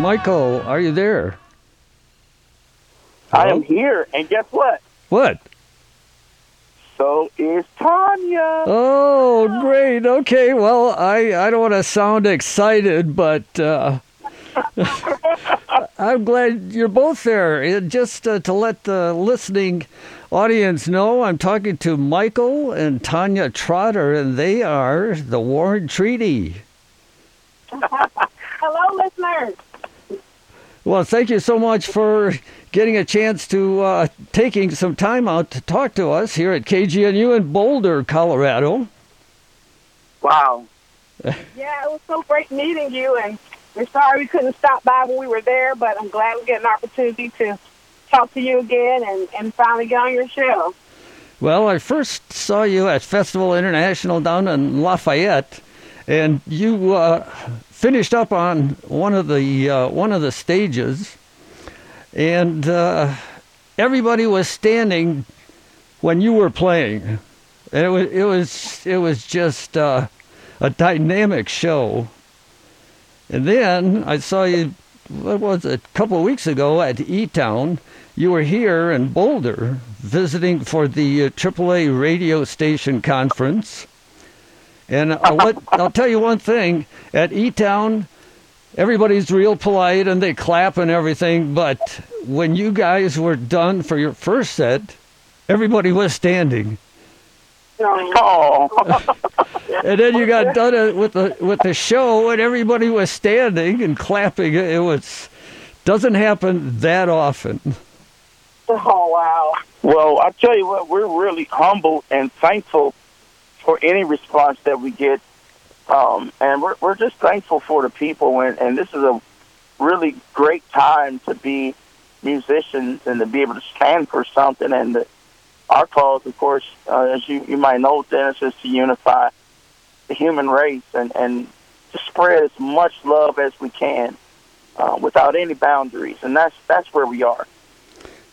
Michael, are you there? I am here, and guess what? What? So is Tanya. Oh, great. Okay. Well, I, I don't want to sound excited, but uh, I'm glad you're both there. And just uh, to let the listening audience know, I'm talking to Michael and Tanya Trotter, and they are the War and Treaty. Hello, listeners. Well, thank you so much for getting a chance to uh, taking some time out to talk to us here at KGNU in Boulder, Colorado. Wow. Yeah, it was so great meeting you, and we're sorry we couldn't stop by when we were there, but I'm glad we get an opportunity to talk to you again and, and finally get on your show. Well, I first saw you at Festival International down in Lafayette, and you uh, finished up on one of the uh, one of the stages, and uh, everybody was standing when you were playing, and it was it was it was just uh, a dynamic show. And then I saw you. What was it? A couple of weeks ago at E Town. You were here in Boulder visiting for the uh, AAA radio station conference. And I'll, let, I'll tell you one thing at E Town, everybody's real polite and they clap and everything. But when you guys were done for your first set, everybody was standing. Oh. And then you got done uh, with the with the show, and everybody was standing and clapping. It was doesn't happen that often. Oh, wow. well, I tell you what, we're really humble and thankful for any response that we get, um, and we're we're just thankful for the people. And, and this is a really great time to be musicians and to be able to stand for something. And the, our cause, of course, uh, as you you might know, Dennis, is to unify the human race and and to spread as much love as we can uh, without any boundaries. And that's that's where we are.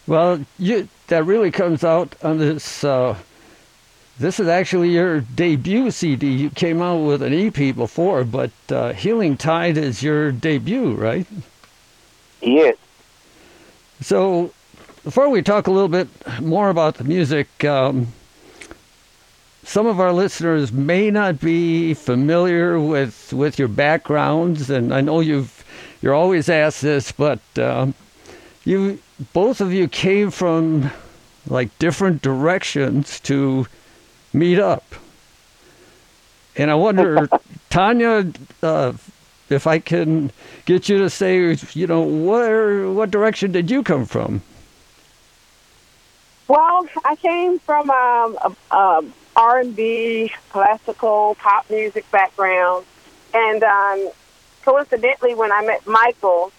Well, you that really comes out on this. Uh, this is actually your debut CD. You came out with an EP before, but uh, Healing Tide is your debut, right? Yes. So, before we talk a little bit more about the music, um, some of our listeners may not be familiar with with your backgrounds, and I know you've you're always asked this, but um, you both of you came from like different directions to meet up, and I wonder, Tanya, uh, if I can get you to say, you know, where what direction did you come from? Well, I came from um, a, a R&B, classical, pop music background, and um, coincidentally, when I met Michael,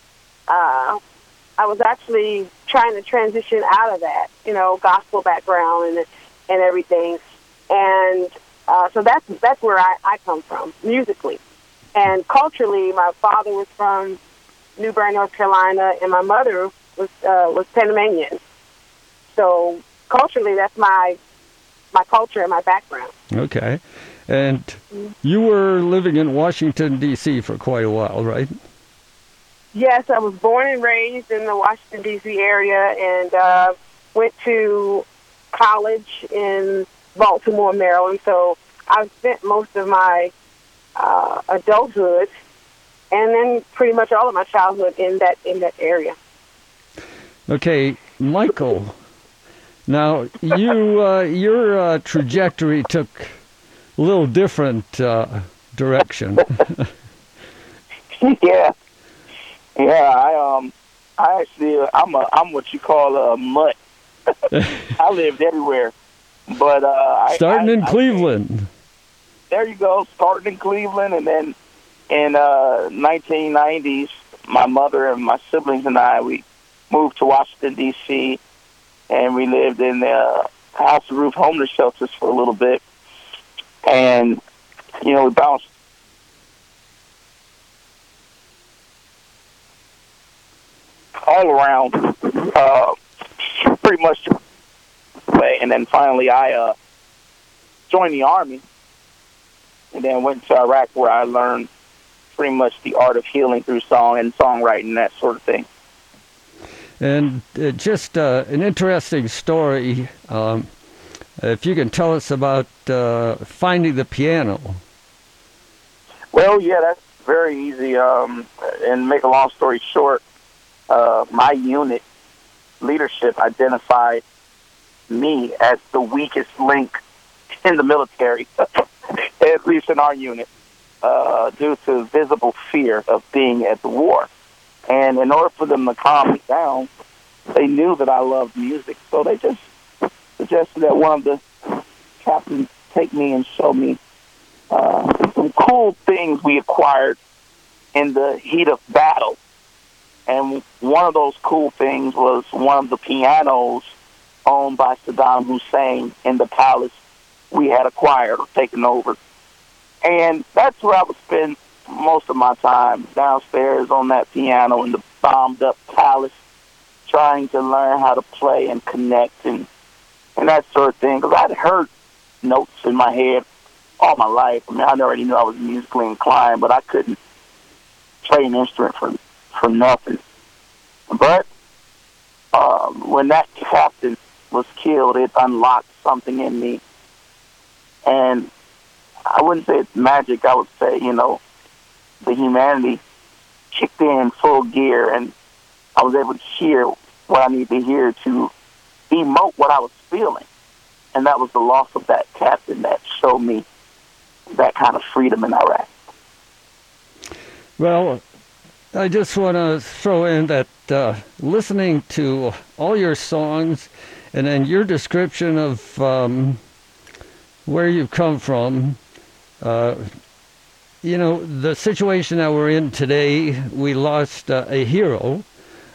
uh, I was actually trying to transition out of that, you know, gospel background and and everything, and uh, so that's that's where I, I come from musically, and culturally, my father was from New Bern, North Carolina, and my mother was uh, was Panamanian. So culturally, that's my my culture and my background. Okay. And you were living in Washington, D.C. for quite a while, right? Yes, I was born and raised in the Washington, D.C. area and uh, went to college in Baltimore, Maryland. So I spent most of my uh, adulthood and then pretty much all of my childhood in that in that area. Okay, Michael. Now, you uh, your uh, trajectory took a little different uh, direction. yeah, yeah. I um, I actually, uh, I'm a, I'm what you call a mutt. I lived everywhere, but uh, Starting I, in I- Cleveland. there you go. Starting in Cleveland, and then in uh 1990s, my mother and my siblings and I we moved to Washington D.C. and we lived in the House of Ruth homeless shelters for a little bit, and you know we bounced all around, uh, pretty much. And then finally, I uh, joined the army, and then went to Iraq where I learned pretty much the art of healing through song and songwriting, that sort of thing. And uh, just uh, an interesting story. Um, if you can tell us about uh, finding the piano. Well, yeah, that's very easy. Um, and make a long story short, uh, my unit leadership identified me as the weakest link in the military, at least in our unit, uh, due to visible fear of being at the war. And in order for them to calm me down, they knew that I loved music, so they just suggested that one of the captains take me and show me uh, some cool things we acquired in the heat of battle. And one of those cool things was one of the pianos owned by Saddam Hussein in the palace we had acquired or taken over. And that's where I would spend most of my time downstairs on that piano in the bombed up palace, trying to learn how to play and connect and and that sort of thing. Because I'd heard notes in my head all my life. I mean, I already knew I was musically inclined, but I couldn't play an instrument for for nothing. But um, when that captain was killed, it unlocked something in me, and I wouldn't say it's magic. I would say, you know, the humanity kicked in full gear, and I was able to hear what I needed to hear to emote what I was feeling. And that was the loss of that captain that showed me that kind of freedom in Iraq. Well, I just want to throw in that uh, listening to all your songs and then your description of um, where you've come from, uh, you know, the situation that we're in today, we lost uh, a hero.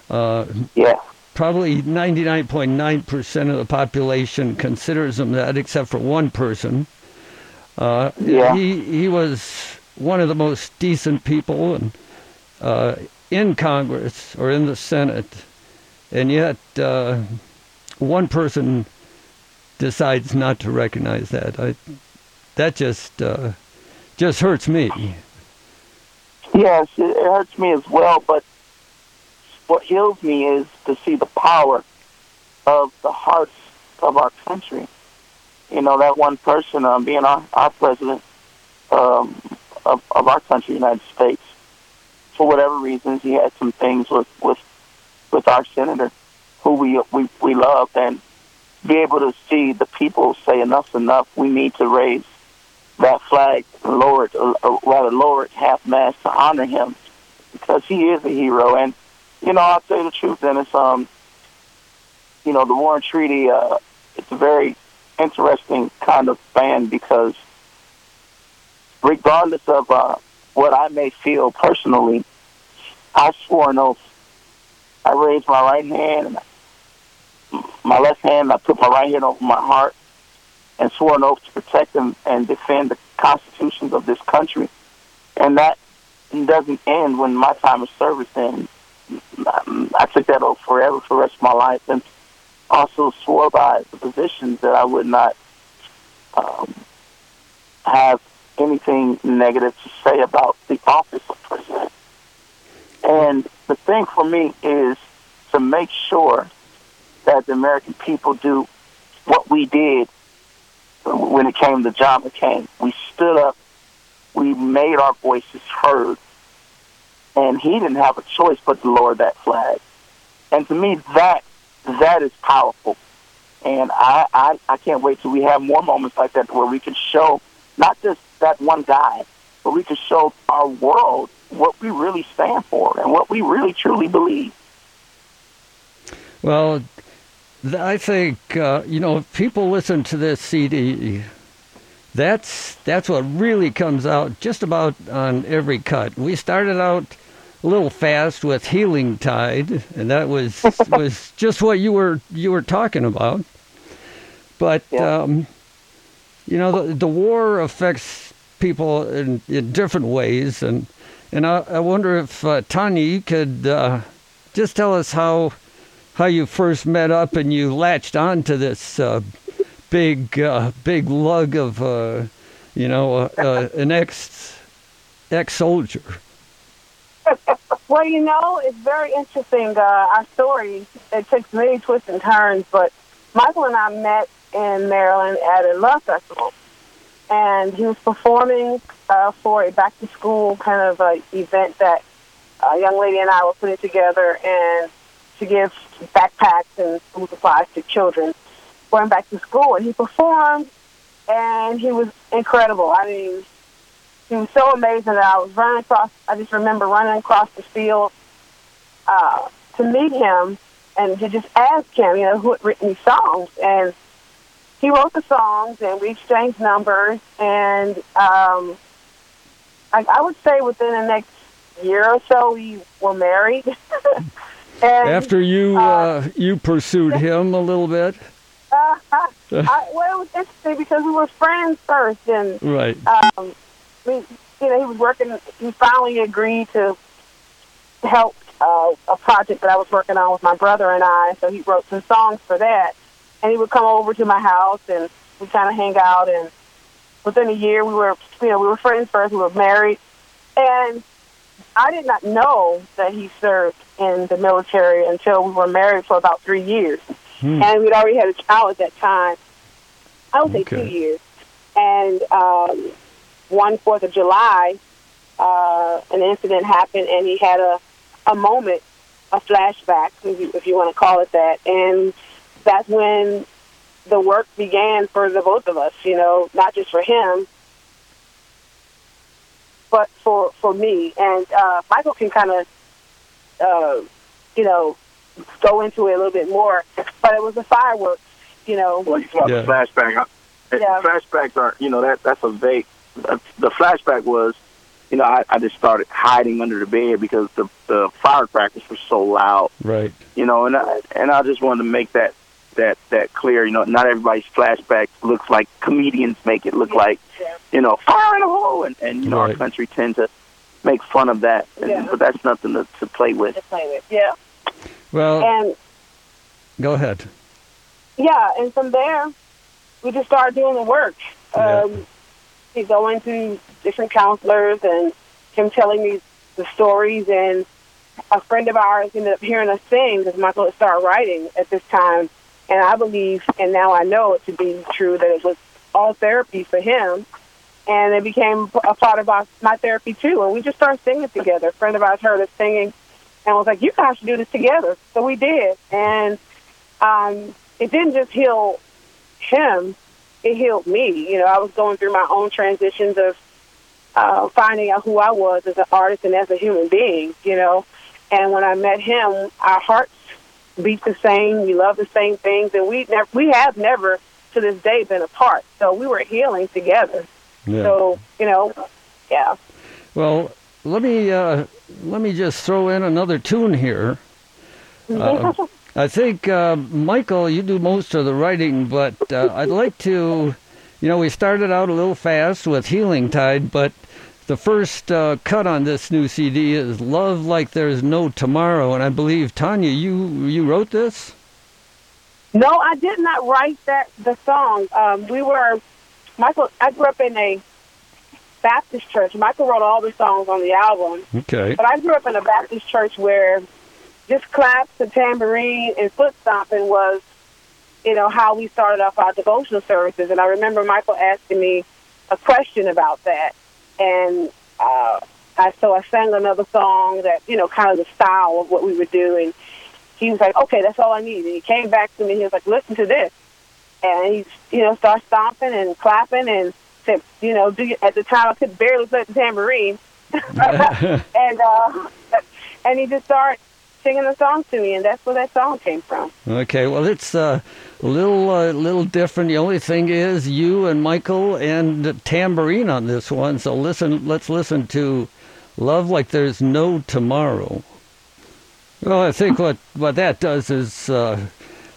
Uh, yeah. Probably 99.9% of the population considers him that, except for one person. Uh, yeah. He, he was one of the most decent people and, uh, in Congress or in the Senate, and yet uh, one person decides not to recognize that. I, that just uh, just hurts me. Yes, it hurts me as well. But what heals me is to see the power of the hearts of our country. You know, that one person um, being our, our president um, of, of our country, United States. For whatever reasons, he had some things with with with our senator, who we we we love, and be able to see the people say enough's enough. We need to raise that flag lower it, or rather lower it half mast to honor him because he is a hero. And you know, I'll tell you the truth, Dennis. Um, you know, the War and Treaty. Uh, it's a very interesting kind of band because, regardless of uh, what I may feel personally, I swore an oath. I raised my right hand and my left hand. I put my right hand over my heart and swore an oath to protect and, and defend the constitutions of this country. And that doesn't end when my time of service ends. I took that oath forever for the rest of my life and also swore by the positions that I would not um, have anything negative to say about the office of president. And the thing for me is to make sure that the American people do what we did when it came to John McCain. We stood up, we made our voices heard, and he didn't have a choice but to lower that flag. And to me, that that is powerful. And I, I, I can't wait till we have more moments like that where we can show not just that one guy, but we can show our world what we really stand for and what we really truly believe. Well, I think uh, you know if people listen to this CD, that's that's what really comes out just about on every cut. We started out a little fast with Healing Tide, and that was was just what you were you were talking about. But yeah. um, you know the, the war affects people in, in different ways, and and I, I wonder if uh, Tanya you could uh, just tell us how how you first met up and you latched onto this uh, big uh, big lug of uh, you know uh, uh, an ex ex soldier. Well, you know, it's very interesting. Uh, our story it takes many twists and turns, but Michael and I met in Maryland at a love festival, and he was performing for a back to school kind of event that a young lady and I were putting together, and to give backpacks and school supplies to children going back to school. And he performed, and he was incredible. I mean, he was so amazing that I was running across. I just remember running across the field uh, to meet him and to just ask him, you know, who had written these songs. And he wrote the songs, and we exchanged numbers. And um, I, I would say within the next year or so, we were married. and, After you uh, uh, you pursued him a little bit. Uh, I, well, it was interesting because we were friends first, and right. Um, we, you know, he was working. He finally agreed to help uh, a project that I was working on with my brother and I. So he wrote some songs for that, and he would come over to my house and we kind of hang out. And within a year, we were, you know, we were friends first. We were married, and I did not know that he served in the military until we were married for about three years, hmm. and we'd already had a child at that time. I would say two years, and um, one Fourth of July, uh, an incident happened, and he had a a moment, a flashback, if you, if you want to call it that, and that's when the work began for the both of us. You know, not just for him, but for for me. And uh, Michael can kind of, uh, you know, go into it a little bit more. But it was the fireworks. You know. Well, you talk yeah. flashback. Yeah. Flashbacks are, you know, that that's a vague the flashback was, you know, I, I just started hiding under the bed because the the firecrackers were so loud. Right. You know, and I, and I just wanted to make that that that clear. You know, not everybody's flashback looks like comedians make it look yeah. like, you know, fire in a hole, and and you know, right. our country tends to make fun of that. And, yeah. But that's nothing to, to play with. To play with, yeah. Well, and go ahead. Yeah, and from there, we just started doing the work. Yeah. Um, going to different counselors and him telling me the stories. And a friend of ours ended up hearing us sing because Michael had started writing at this time. And I believe, and now I know it to be true, that it was all therapy for him. And it became a part of our, my therapy too. And we just started singing together. A friend of ours heard us singing and was like, you guys should do this together. So we did. And um, it didn't just heal him, it healed me. You know, I was going through my own transitions of uh, finding out who I was as an artist and as a human being. You know, and when I met him, our hearts beat the same. We love the same things, and we never, we have never to this day been apart. So we were healing together. Yeah. So you know, yeah. Well, let me uh, let me just throw in another tune here. Uh, I think, uh, Michael, you do most of the writing, but uh, I'd like to, you know, we started out a little fast with Healing Tide, but the first uh, cut on this new CD is Love Like There's No Tomorrow, and I believe, Tanya, you, you wrote this? No, I did not write that the song. Um, we were, Michael, I grew up in a Baptist church. Michael wrote all the songs on the album. Okay. But I grew up in a Baptist church where just claps and tambourine and foot stomping was, you know, how we started off our devotional services. And I remember Michael asking me a question about that, and uh, I so I sang another song that you know, kind of the style of what we were doing. He was like, "Okay, that's all I need." And he came back to me. And he was like, "Listen to this," and he, you know, started stomping and clapping and said, "You know, do you, at the time I could barely play the tambourine." and uh, and he just started singing the song to me, and that's where that song came from. Okay, well, it's uh, little uh, little different. The only thing is you and Michael and tambourine on this one. So listen, let's listen to "Love Like There's No Tomorrow." Well, I think what what that does is. Uh,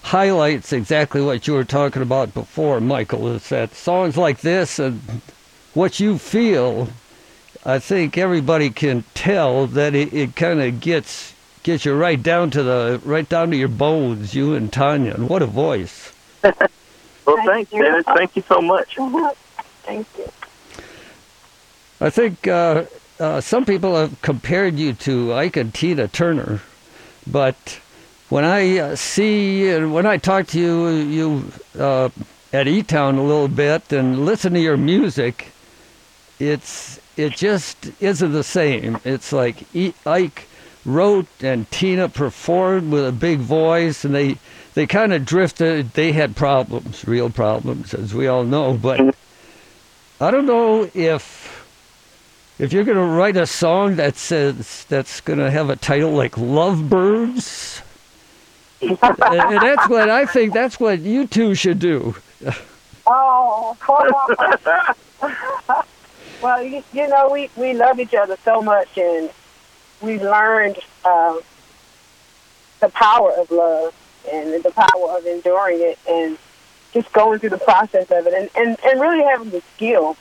highlights exactly what you were talking about before, Michael, is that songs like this and what you feel, I think everybody can tell that it, it kind of gets gets you right down to the right down to your bones, you and Tanya. And what a voice! well, thank you, Dennis. Thank you so much. Thank you. I think uh, uh, some people have compared you to Ike and Tina Turner, but when I uh, see and when I talk to you, you uh, at E Town a little bit and listen to your music, it's it just isn't the same. It's like e- Ike wrote and Tina performed with a big voice, and they they kind of drifted. They had problems, real problems, as we all know. But I don't know if if you're going to write a song that says that's going to have a title like "Lovebirds." and that's what I think. That's what you two should do. Oh. well, you, you know, we, we love each other so much, and we learned uh, the power of love and the power of enduring it and just going through the process of it and, and, and really having the skill.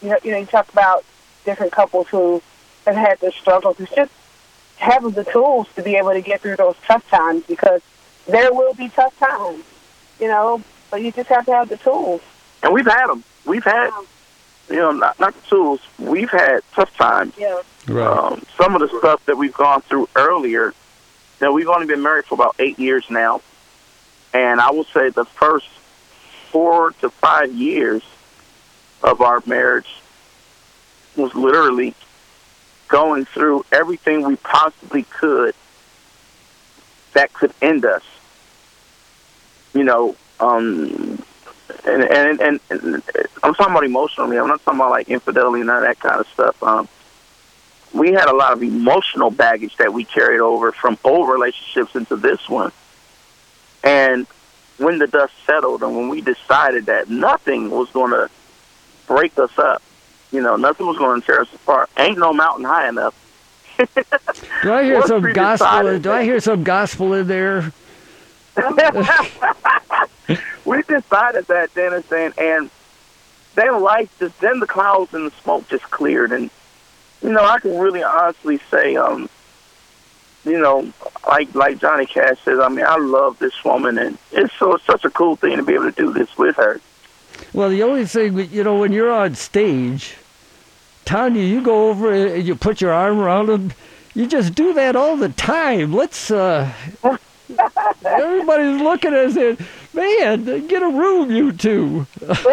You know, you know, you talk about different couples who have had their struggles. It's just having the tools to be able to get through those tough times because there will be tough times, you know, but you just have to have the tools. And we've had them. We've had, you know, not, not the tools. We've had tough times. Yeah. Right. Um, some of the stuff that we've gone through earlier, now we've only been married for about eight years now. And I will say the first four to five years of our marriage was literally going through everything we possibly could that could end us. You know, um, and, and, and, and I'm talking about emotionally. I'm not talking about like infidelity and all that kind of stuff. Um, we had a lot of emotional baggage that we carried over from old relationships into this one. And when the dust settled and when we decided that nothing was going to break us up, you know, nothing was going to tear us apart. Ain't no mountain high enough. do I hear some gospel? decided Do I hear some gospel in there? we decided that, Dennis, and, and then life just, then the clouds and the smoke just cleared. And, you know, I can really honestly say, um, you know, like like Johnny Cash says, I mean, I love this woman, and it's so it's such a cool thing to be able to do this with her. Well, the only thing, you know, when you're on stage, Tanya, you go over and you put your arm around him. You just do that all the time. Let's, uh, everybody's looking at us and, man, get a room, you two.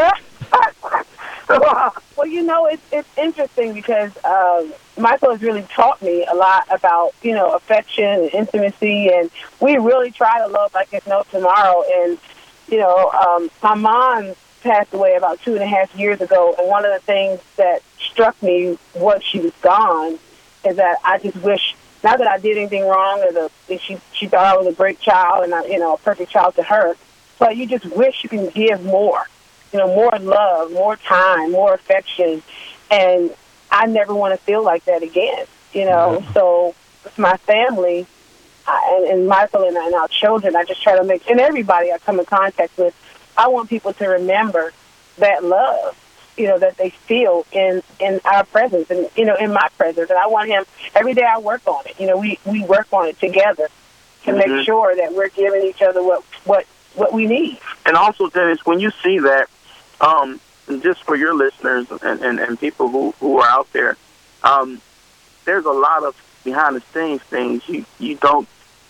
well, you know, it's it's interesting because um, Michael has really taught me a lot about you know affection and intimacy, and we really try to love like it's no tomorrow. And you know, um, my mom passed away about two and a half years ago, and one of the things that struck me once she was gone is that I just wish not that I did anything wrong or the she she thought I was a great child and I, you know a perfect child to her, but you just wish you can give more you know, more love, more time, more affection. And I never want to feel like that again, you know. Yeah. So with my family I, and, and Michael and, and our children, I just try to make, and everybody I come in contact with, I want people to remember that love, you know, that they feel in, in our presence and, you know, in my presence. And I want him, every day I work on it. You know, we, we work on it together to Mhm. make sure that we're giving each other what, what, what we need. And also, Dennis, when you see that, um, just for your listeners and, and, and people who, who are out there, um, there's a lot of behind the scenes things you, you don't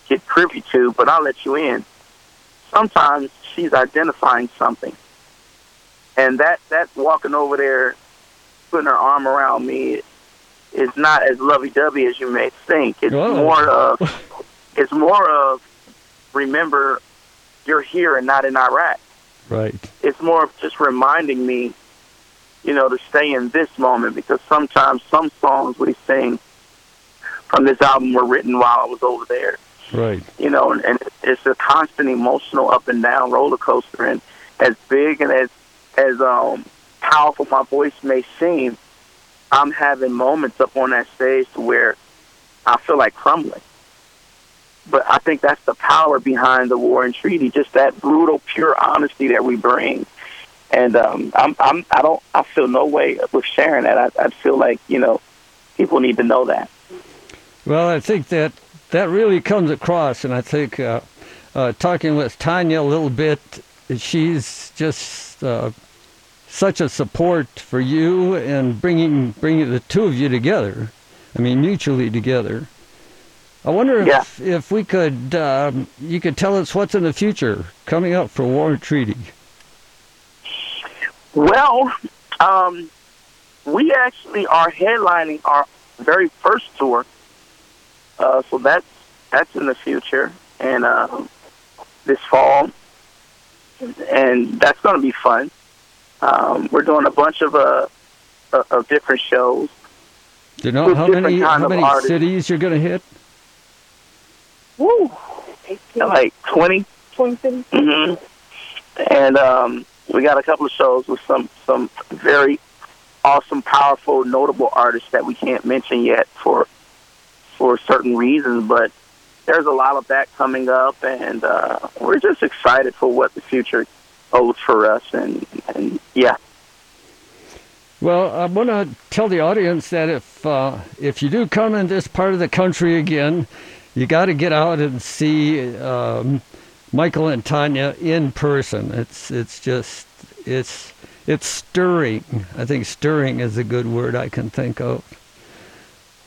get privy to, but I'll let you in. Sometimes she's identifying something. And that, that walking over there, putting her arm around me is not as lovey-dovey as you may think. It's Whoa. more of, it's more of, remember, you're here and not in Iraq Right. it's more of just reminding me, you know, to stay in this moment because sometimes some songs we sing from this album were written while I was over there, Right. you know, and, and it's a constant emotional up and down roller coaster. And as big and as as um, powerful my voice may seem, I'm having moments up on that stage to where I feel like crumbling. But I think that's the power behind the war and treaty, just that brutal, pure honesty that we bring. And um, I'm, I'm, I don't, I feel no way with sharing that. I, I feel like you know, people need to know that. Well, I think that that really comes across, and I think uh, uh, talking with Tanya a little bit, she's just uh, such a support for you and bringing bringing the two of you together. I mean, mutually together. I wonder if Yeah. if we could um, you could tell us what's in the future coming up for War Treaty. Well, um, we actually are headlining our very first tour, uh, so that's that's in the future, and um, this fall, and that's going to be fun. Um, we're doing a bunch of uh, of- of different shows. Do you know how many how many artists. cities you're going to hit? Woo! 18, Like twenty 20 cities. hmm And um, we got a couple of shows with some some very awesome, powerful, notable artists that we can't mention yet for for certain reasons. But there's a lot of that coming up, and uh, we're just excited for what the future holds for us. And and yeah, Well, I want to tell the audience that if uh, if you do come in this part of the country again, you got to get out and see um, Michael and Tanya in person. It's it's just it's it's stirring. I think stirring is a good word I can think of.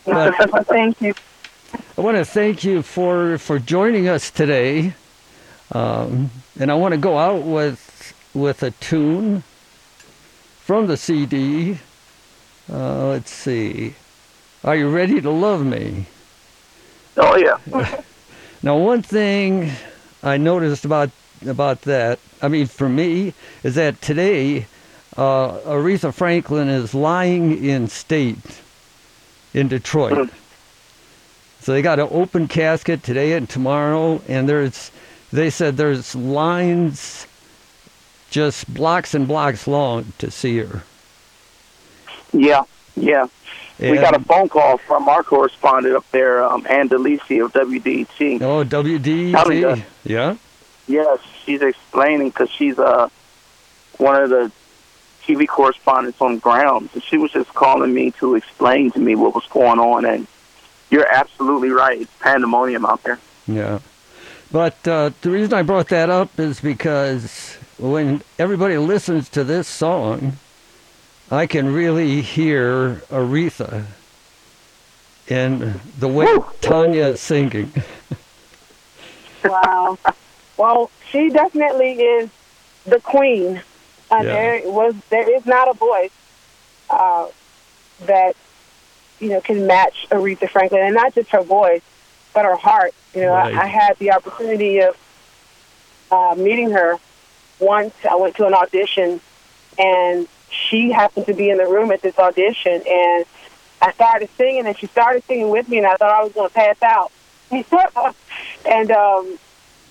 But Thank you. I want to thank you for for joining us today, um, and I want to go out with with a tune from the CD. Uh, let's see. Are you ready to love me? Oh yeah, Now, one thing I noticed about about that, I mean, for me, is that today uh, Aretha Franklin is lying in state in Detroit. Mhm. So they got an open casket today and tomorrow, and there's, they said there's lines just blocks and blocks long to see her. yeah, yeah. we got a phone call from our correspondent up there, um, Ann DeLisi of WDET. Oh, WDET. Howdy, Yeah. Yes, she's explaining because she's uh one of the TV correspondents on ground. So she was just calling me to explain to me what was going on, and you're absolutely right. It's pandemonium out there. Yeah. But uh, the reason I brought that up is because when everybody listens to this song, I can really hear Aretha in the way Tanya is singing. Wow. well, she definitely is the queen. Uh, Yeah. There was there is not a voice uh, that you know can match Aretha Franklin, and not just her voice, but her heart. You know, Right. I, I had the opportunity of uh, meeting her once. I went to an audition, and she happened to be in the room at this audition, and I started singing, and she started singing with me, and I thought I was going to pass out. and um,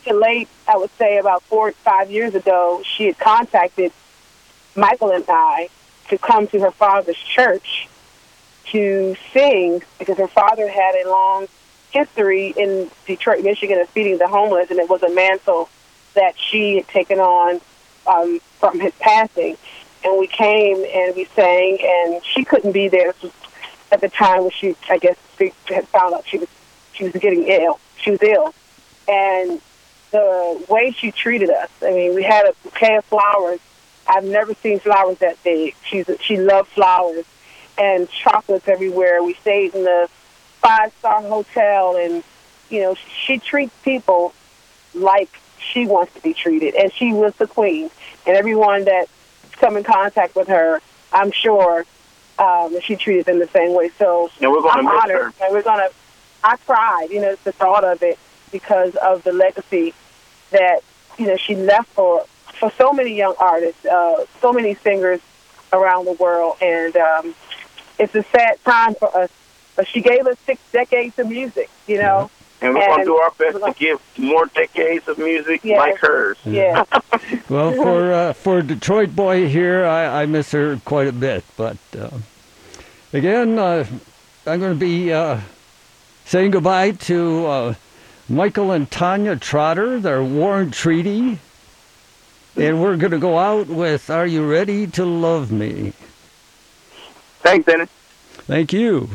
to late, I would say about four, or five years ago, she had contacted Michael and I to come to her father's church to sing because her father had a long history in Detroit, Michigan of feeding the homeless, and it was a mantle that she had taken on um, from his passing. And we came and we sang, and she couldn't be there. This was at the time when she, I guess, she had found out she was she was getting ill. She was ill, and the way she treated us. I mean, we had a bouquet of flowers. I've never seen flowers that big. She's a, she loved flowers and chocolates everywhere. We stayed in the five star hotel, and you know she treats people like she wants to be treated, and she was the queen. And everyone that come in contact with her, I'm sure um, that she treated them the same way. So And we're to I'm honored, her. and we're gonna. I cried, you know, the thought of it because of the legacy that you know she left for for so many young artists, uh, so many singers around the world, and um, it's a sad time for us. But she gave us six decades of music, you know. And we're going to do our best to give more decades of music Yes. like hers. Yeah, Well, for uh, for a Detroit boy here, I, I miss her quite a bit. But uh, again, uh, I'm going to be uh, saying goodbye to uh, Michael and Tanya Trotter, their War and Treaty, and we're going to go out with "Are You Ready to Love Me?" Thanks, Dennis. Thank you.